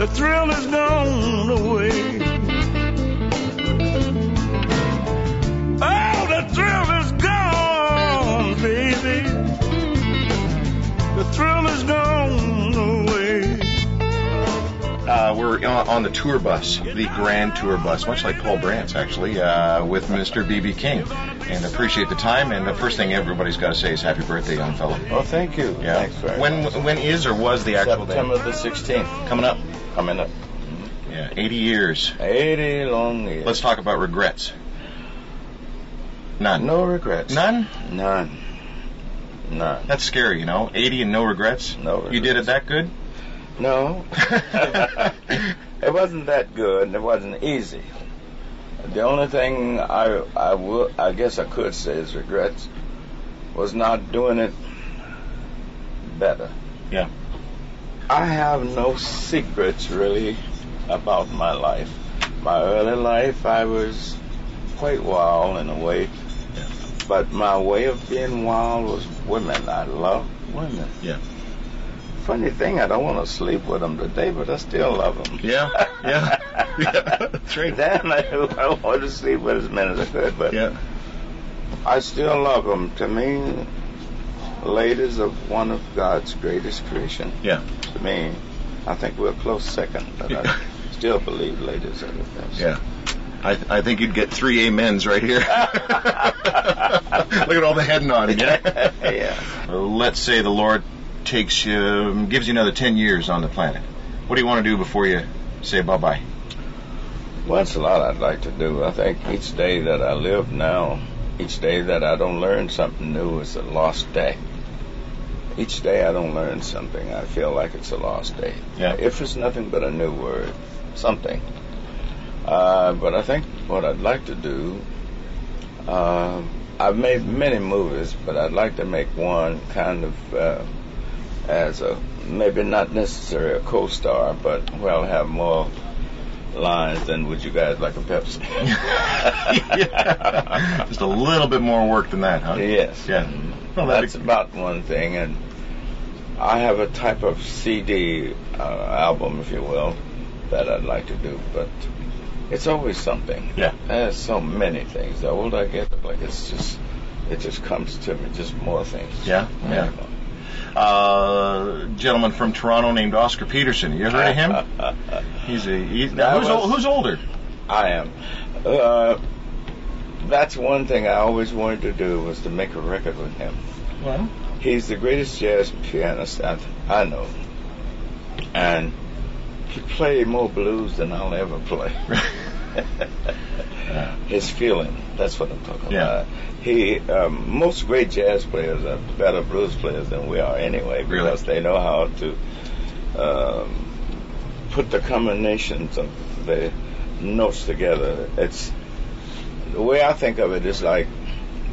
The thrill is gone away. Were on, on the tour bus, the grand tour bus, much like Paul Brandt's actually, uh, with Mr. BB King. And appreciate the time. And the first thing everybody's got to say is happy birthday, young fellow. Well, thank you. Yeah. Thanks very when much. when is or was the actual September day the 16th coming up? coming up. Yeah, 80 years. 80 long years. Let's talk about regrets. None. No regrets. None. None. None. That's scary, you know. 80 and no regrets. No You did it that good? No. it wasn't that good and it wasn't easy. The only thing I I will I guess I could say is regrets was not doing it better. Yeah. I have no secrets really about my life. My early life I was quite wild in a way. yeah. But my way of being wild was women. I love women. Yeah. Funny thing, I don't want to sleep with them today, but I still love them. Yeah. Yeah. yeah. That's right. Then I, I wanted to sleep with as many as I could, but Yeah. I still love them. To me, ladies are one of God's greatest creation. Yeah. To me, I think we're a close second, but I still believe ladies are the best. Yeah. I, I think you'd get three amens right here. Look at all the head nodding. Yeah. yeah. Let's say the Lord takes you, gives you another 10 years on the planet. What do you want to do before you say bye bye? Well, it's a lot I'd like to do. I think each day that I live now, each day that I don't learn something new is a lost day. Each day I don't learn something, I feel like it's a lost day. Yeah. If it's nothing but a new word, something. Uh, but I think what I'd like to do, uh, I've made many movies, but I'd like to make one kind of uh, as a maybe not necessarily a co-star, but well have more lines than would you guys like a Pepsi? Yeah. Just a little bit more work than that, huh? Yes. Yeah. Well, That's be- about one thing, and I have a type of CD uh, album, if you will, that I'd like to do, but it's always something. Yeah. There's so many things. The older I get, like it's just, it just comes to me, just more things. Yeah, yeah. Uh, gentleman from Toronto named Oscar Peterson. You ever heard of him? He's a he's That who's, was- who's older? I am. Uh, that's one thing I always wanted to do was to make a record with him. Well, He's the greatest jazz pianist I, I know. And he played more blues than I'll ever play. His feeling, that's what I'm talking Yeah. about. He, um, most great jazz players are better blues players than we are anyway, Really? because they know how to um, put the combinations of the notes together. It's the way I think of it is like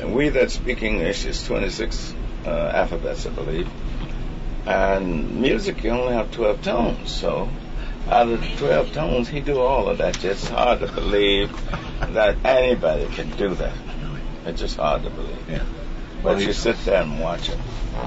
we that speak English is 26 uh, alphabets, I believe, and music you only have 12 tones. So out of the 12 tones, he do all of that. It's hard to believe that anybody can do that. It's just hard to believe. Yeah. But Well, you sit there and watch him.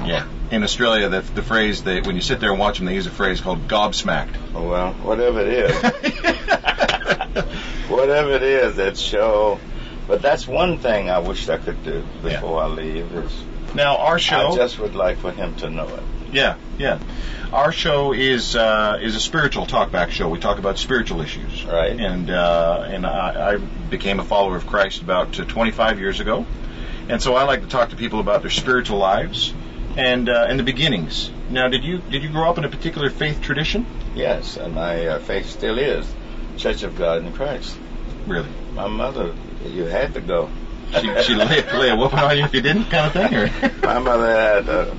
yeah. In Australia, the, the phrase they when you sit there and watch them, they use a phrase called gobsmacked. Oh, well, whatever it is, whatever it is, that show. But that's one thing I wish I could do before I leave. Is now our show, I just would like for him to know it. Yeah, yeah, our show is uh, is a spiritual talkback show. We talk about spiritual issues, Right. And uh, and I, I became a follower of Christ about uh, 25 years ago, and so I like to talk to people about their spiritual lives and uh, and the beginnings. Now, did you did you grow up in a particular faith tradition? Yes, and my uh, faith still is Church of God in Christ. Really? My mother, you had to go. She, she lay, lay a whooping on you if you didn't, kind of thing, or? My mother had uh,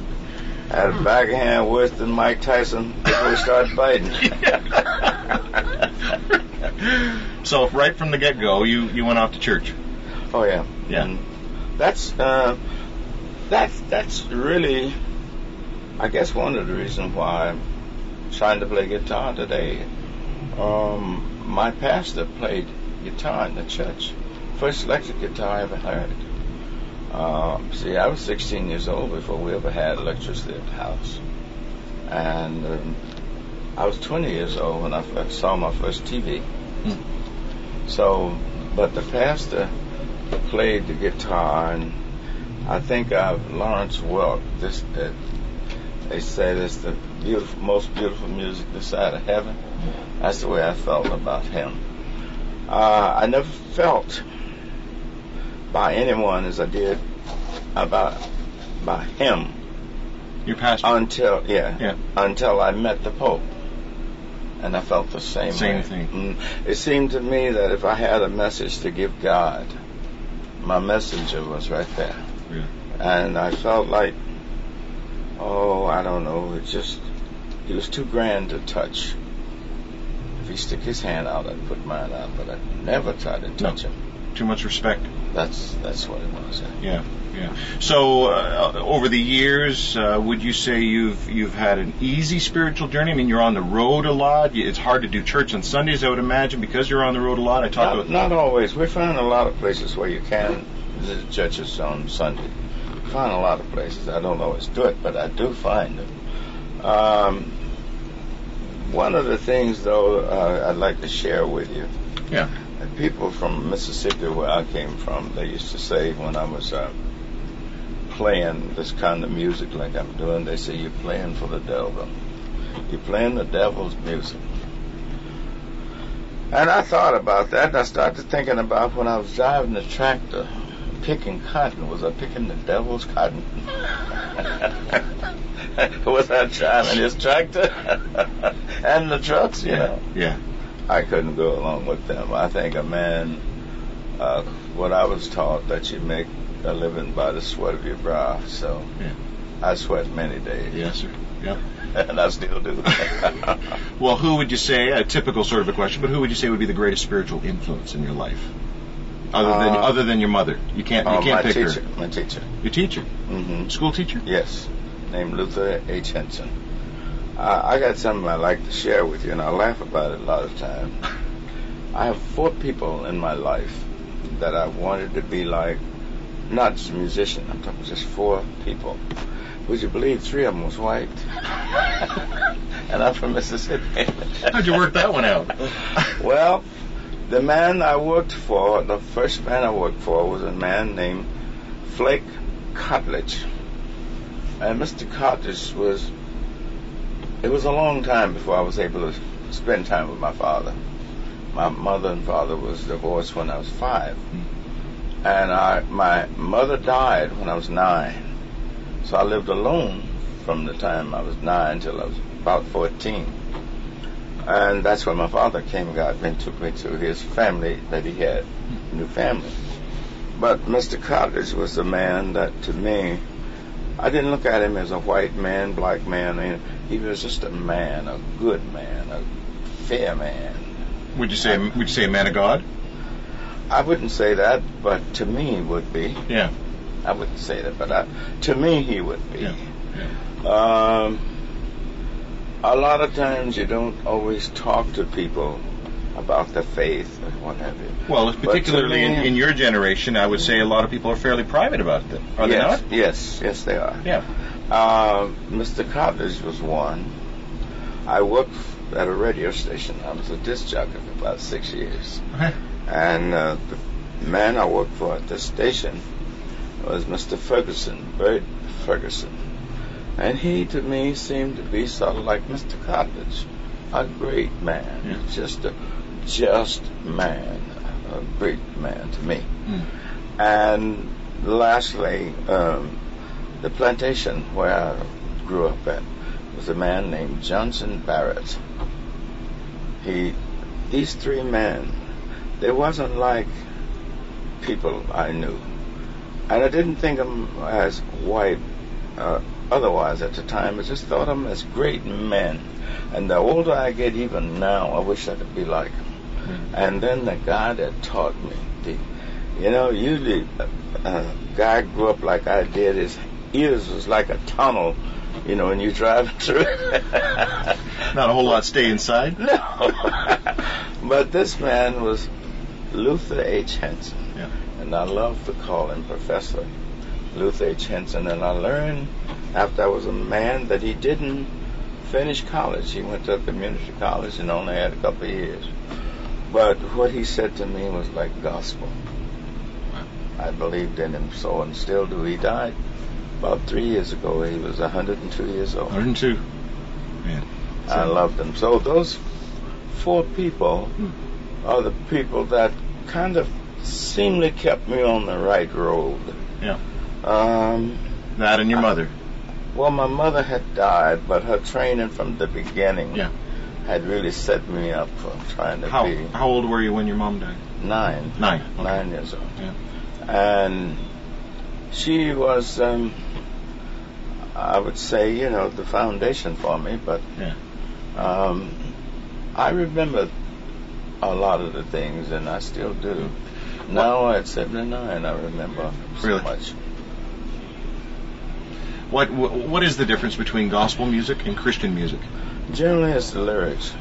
had a backhand worse than Mike Tyson before he started biting. so right from the get go, you you went off to church. oh yeah, Yeah. And that's uh, that's that's really, I guess, one of the reasons why I'm trying to play guitar today. Um, my pastor played guitar in the church, first electric guitar I ever heard. Um, see, I was 16 years old before we ever had electricity at the house, and um, I was 20 years old when I saw my first TV. So, but the pastor played the guitar, and I think of Lawrence Welk. This, uh, they said it's the beautiful, most beautiful music this side of heaven. That's the way I felt about him. Uh, I never felt by anyone as I did about by him Your pastor. until yeah, Yeah. until I met the Pope, and I felt the same Same way. thing. Mm. It seemed to me that if I had a message to give God, my messenger was right there, Yeah. and I felt like, oh, I don't know, it just he was too grand to touch. If he stick his hand out, I'd put mine out, but I'd never try to touch him. Too much respect. That's that's what it was. Yeah, yeah. So uh, over the years, uh, would you say you've you've had an easy spiritual journey? I mean, you're on the road a lot. It's hard to do church on Sundays, I would imagine, because you're on the road a lot. I talk Not, about not always. We find a lot of places where you can visit churches on Sunday. Find a lot of places. I don't always do it, but I do find it. Um, one of the things, though, uh, I'd like to share with you. Yeah. People from Mississippi, where I came from, they used to say when I was uh, playing this kind of music like I'm doing, they say, You're playing for the devil. You're playing the devil's music. And I thought about that, and I started thinking about when I was driving the tractor, picking cotton. Was I picking the devil's cotton? was I driving his tractor? and the trucks, you know? Yeah. I couldn't go along with them. I think a man, uh, what I was taught, that you make a living by the sweat of your brow. So Yeah. I sweat many days, Yes, sir. Yeah. and I still do. Well, who would you say, a typical sort of a question, but who would you say would be the greatest spiritual influence in your life? Other than Uh, other than your mother. You can't you Oh, can't pick teacher, her. my teacher. Your teacher. hmm School teacher? Yes, named Luther H. Henson. Uh, I got something I'd like to share with you, and I laugh about it a lot of times. I have four people in my life that I wanted to be like, not just a musician, I'm talking just four people. Would you believe three of them was white? and I'm from Mississippi. How'd you work that one out? well, the man I worked for, the first man I worked for, was a man named Flake Cartledge. And Mr. Cartledge was, it was a long time before I was able to spend time with my father. My mother and father was divorced when I was five. Hmm. And I, my mother died when I was nine. So I lived alone from the time I was nine till I was about 14. And that's when my father came and got me and took me to his family that he had, hmm. new family. But Mr. Cottage was the man that to me, I didn't look at him as a white man, black man. I he was just a man, a good man, a fair man. Would you say would you say a man of God? I wouldn't say that, but to me he would be. Yeah. I wouldn't say that, but I, to me he would be. Yeah. Um, a lot of times you don't always talk to people about the faith or what have you. Well, particularly in, in your generation, I would say a lot of people are fairly private about them. Are they not? Yes, yes, they are. Yeah. Um, Mr. Cottage was one. I worked at a radio station. I was a disc jockey for about six years. And uh, the man I worked for at the station was Mr. Ferguson, Bert Ferguson. And he, to me, seemed to be sort of like Mr. Cottage, a great man, Yeah. just a just man, a great man to me. Mm. And lastly, um, the plantation where I grew up at was a man named Johnson Barrett. He, these three men, they wasn't like people I knew, and I didn't think of them as white. Uh, otherwise, at the time, I just thought of them as great men. And the older I get, even now, I wish I could be like them. And then the guy that taught me, the, you know, usually a, a guy grew up like I did. His ears was like a tunnel, you know, when you drive through. it. Not a whole lot stay inside. No. but this man was Luther H. Henson. Yeah. And I love to call him Professor Luther H. Henson. And I learned after I was a man that he didn't finish college. He went to a community college and only had a couple of years. But what he said to me was like gospel. I believed in him so and still do. He died about three years ago. He was 102 years old. 102. Man. I loved him. So those four people are the people that kind of seemingly kept me on the right road. Yeah. Um, That and your mother. well, my mother had died, but her training from the beginning Yeah. Had really set me up for trying to How be how old were you when your mom died? nine, Nine. Okay. nine years old. Yeah. And she was, um, I would say, you know, the foundation for me, but Yeah. um, I remember a lot of the things, and I still do. Now at 79, I remember so Really? much. What what is the difference between gospel music and Christian music? Generally, it's the lyrics.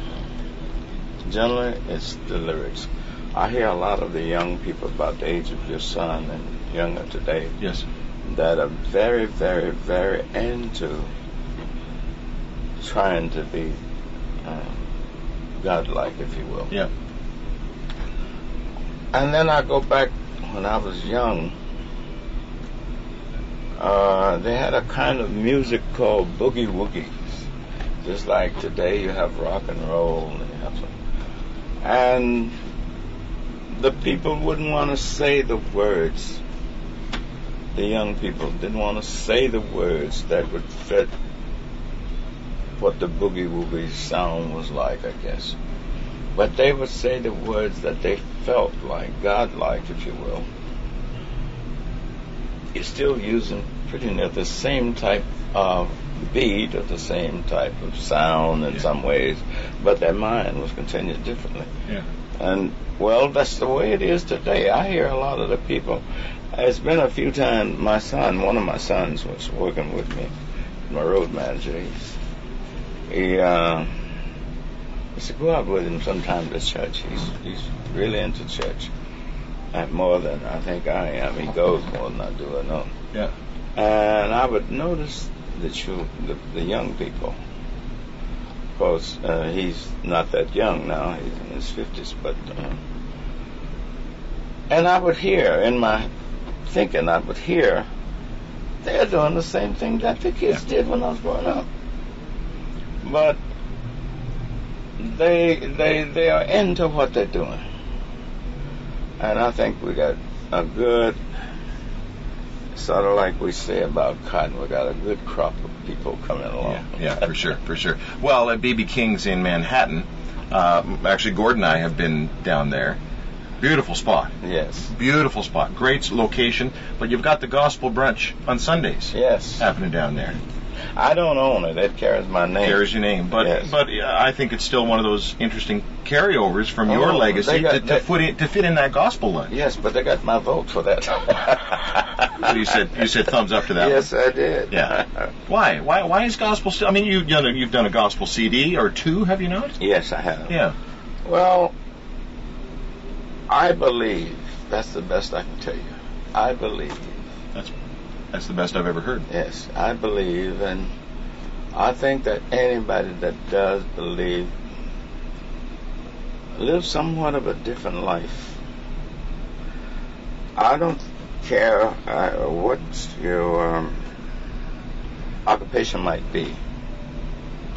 Generally, it's the lyrics. I hear a lot of the young people about the age of your son and younger today Yes. that are very, very, very into trying to be um, godlike, if you will. Yeah. And then I go back when I was young. Uh, they had a kind of music called boogie woogies. Just like today you have rock and roll and some. And the people wouldn't want to say the words. The young people didn't want to say the words that would fit what the boogie woogie sound was like, I guess. But they would say the words that they felt like, God-like, if you will. You're still using pretty near the same type of beat or the same type of sound in Yeah. some ways, but their mind was continued differently. Yeah. And well, that's the way it is today. I hear a lot of the people. It's been a few times. My son, one of my sons, was working with me. My road manager. He's, he uh, he said, go out with him sometime to church. He's he's really into church. And more than I think I am. He goes more than I do. I know. Yeah. And I would notice the the, the young people. Of course, uh, he's not that young now. He's in his fifties, but uh, and I would hear in my thinking, I would hear they're doing the same thing that the kids did when I was growing up. But they they they are into what they're doing, and I think we got a good sort of like we say about cotton, we got a good crop of people coming along. Yeah, yeah, for sure, for sure. Well, at BB King's in Manhattan, uh, actually, Gordon and I have been down there. Beautiful spot, Yes. beautiful spot, great location. But you've got the gospel brunch on Sundays Yes. happening down there. I don't own it. It carries my name. Carries your name, but Yes. but I think it's still one of those interesting carryovers from oh, your Oh, legacy got- to, to, they- fit in, to fit in that gospel line. Yes, but they got my vote for that. So you said you said thumbs up to that. Yes, I did. Yeah. Why? Why? Why is gospel? Still, I mean, you've done a, you've done a gospel CD or two, have you not? yes, I have. Yeah. Well, I believe that's the best I can tell you. I believe. That's that's the best I've ever heard. Yes, I believe, and I think that anybody that does believe lives somewhat of a different life. I don't care uh, what your um, occupation might be,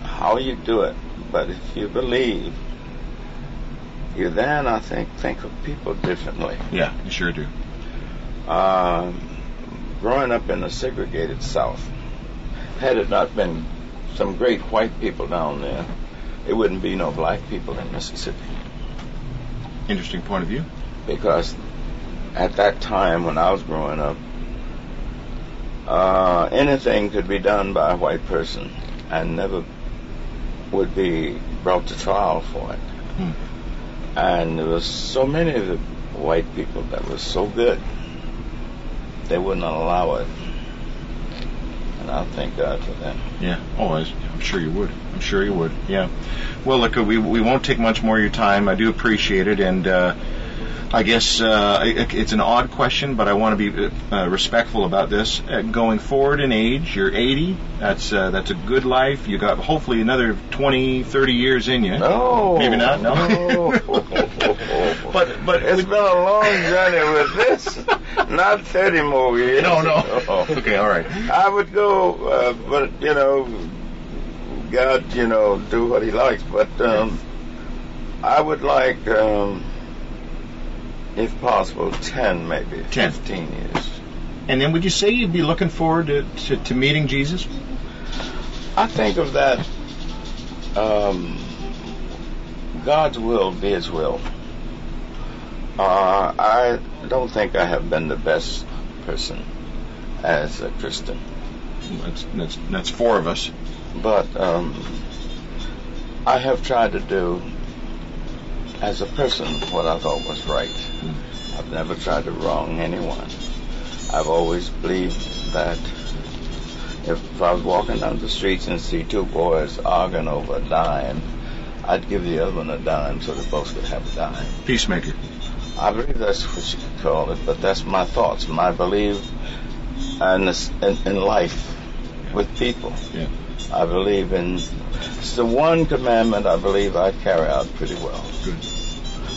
how you do it, but if you believe, you then, I think, think of people differently. Yeah, you sure do. Um, growing up in a segregated South, had it not been some great white people down there, it wouldn't be no black people in Mississippi. Interesting point of view. Because at that time when I was growing up, uh, anything could be done by a white person and never would be brought to trial for it. Hmm. And there was so many of the white people that was so good, they wouldn't allow it. And I thank God for that. Yeah. Oh, I'm sure you would. I'm sure you would. Yeah. Well, look, we we won't take much more of your time. I do appreciate it, and uh, I guess uh, it's an odd question, but I want to be uh, respectful about this. Uh, going forward in age, you're 80. That's uh, that's a good life. You got hopefully another 20, 30 years in you. No. Maybe not. No. but but it's been a long journey with this. Not 30 more years. No, no. okay, all right. I would go, uh, but you know, God, you know, do what He likes. But um, I would like, um, if possible, 10 maybe, 10. 15 years. And then would you say you'd be looking forward to, to, to meeting Jesus? I think of that um, God's will be His will. Uh, I don't think I have been the best person as a Christian, That's, that's, that's four of us. but um, I have tried to do as a person what I thought was right. I've never tried to wrong anyone. I've always believed that if I was walking down the streets and see two boys arguing over a dime, I'd give the other one a dime so they both could have a dime. Peacemaker. I believe that's what you could call it, but that's my thoughts, my belief in, this, in, in life with people. Yeah. I believe in, it's the one commandment I believe I carry out pretty well. Good.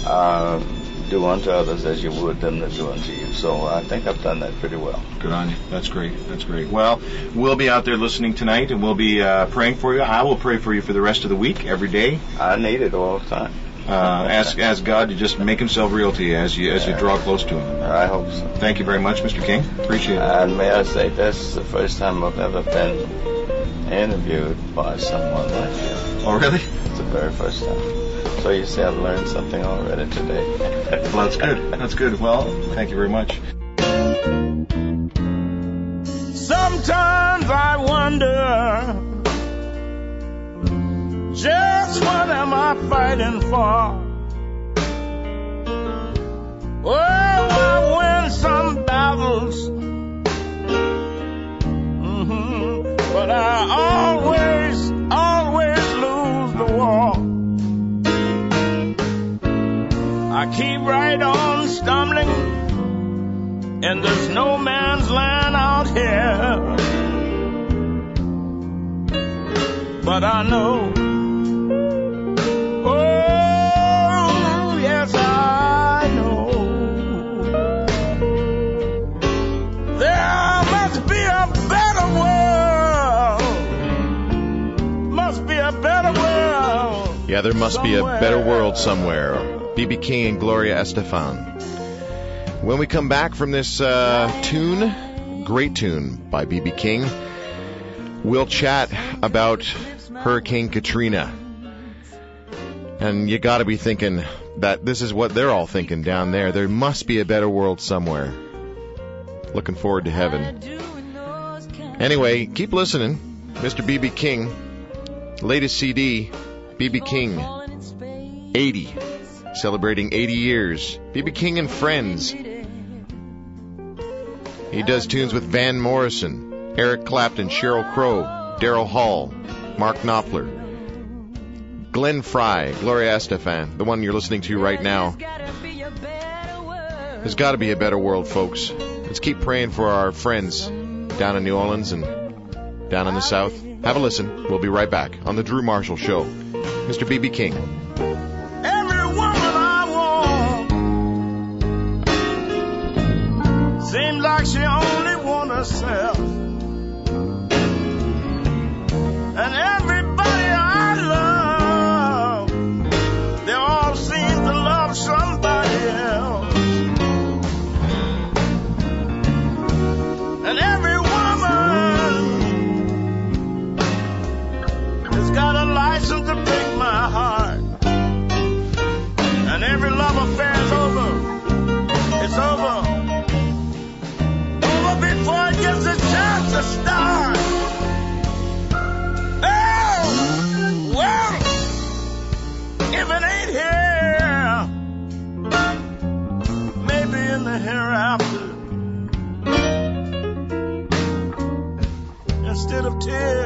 Uh, do unto others as you would them to do unto you. So I think I've done that pretty well. Good on you. That's great. That's great. Well, we'll be out there listening tonight, and we'll be uh, praying for you. I will pray for you for the rest of the week, every day. I need it all the time. Uh, ask ask God to just make Himself real to you as you as you draw close to Him. I hope so. Thank you very much, Mr. King. Appreciate it. And may I say, this is the first time I've ever been interviewed by someone like you. Oh, really? It's the very first time. So you see, I've learned something already today. Well, that's good. That's good. Well, thank you very much. Sometimes I wonder just what am I fighting for? Oh, I win some battles, hmm but I always, always lose the war. I keep right on stumbling, and there's no man's land out here. But I know, Yeah, there must be a better world somewhere. BB King and Gloria Estefan. When we come back from this uh, tune, great tune by BB King, we'll chat about Hurricane Katrina. And you gotta be thinking that this is what they're all thinking down there. There must be a better world somewhere. Looking forward to heaven. Anyway, keep listening. Mr. BB King, latest CD, BB King, 80, celebrating 80 years. BB King and Friends. He does tunes with Van Morrison, Eric Clapton, Sheryl Crow, Daryl Hall, Mark Knopfler, Glenn Frey, Gloria Estefan, the one you're listening to right now. There's got to be a better world, folks. Let's keep praying for our friends down in New Orleans and down in the South. Have a listen. We'll be right back on The Drew Marshall Show. Mr. B.B. King. Every woman I want like she only herself. And everybody tears,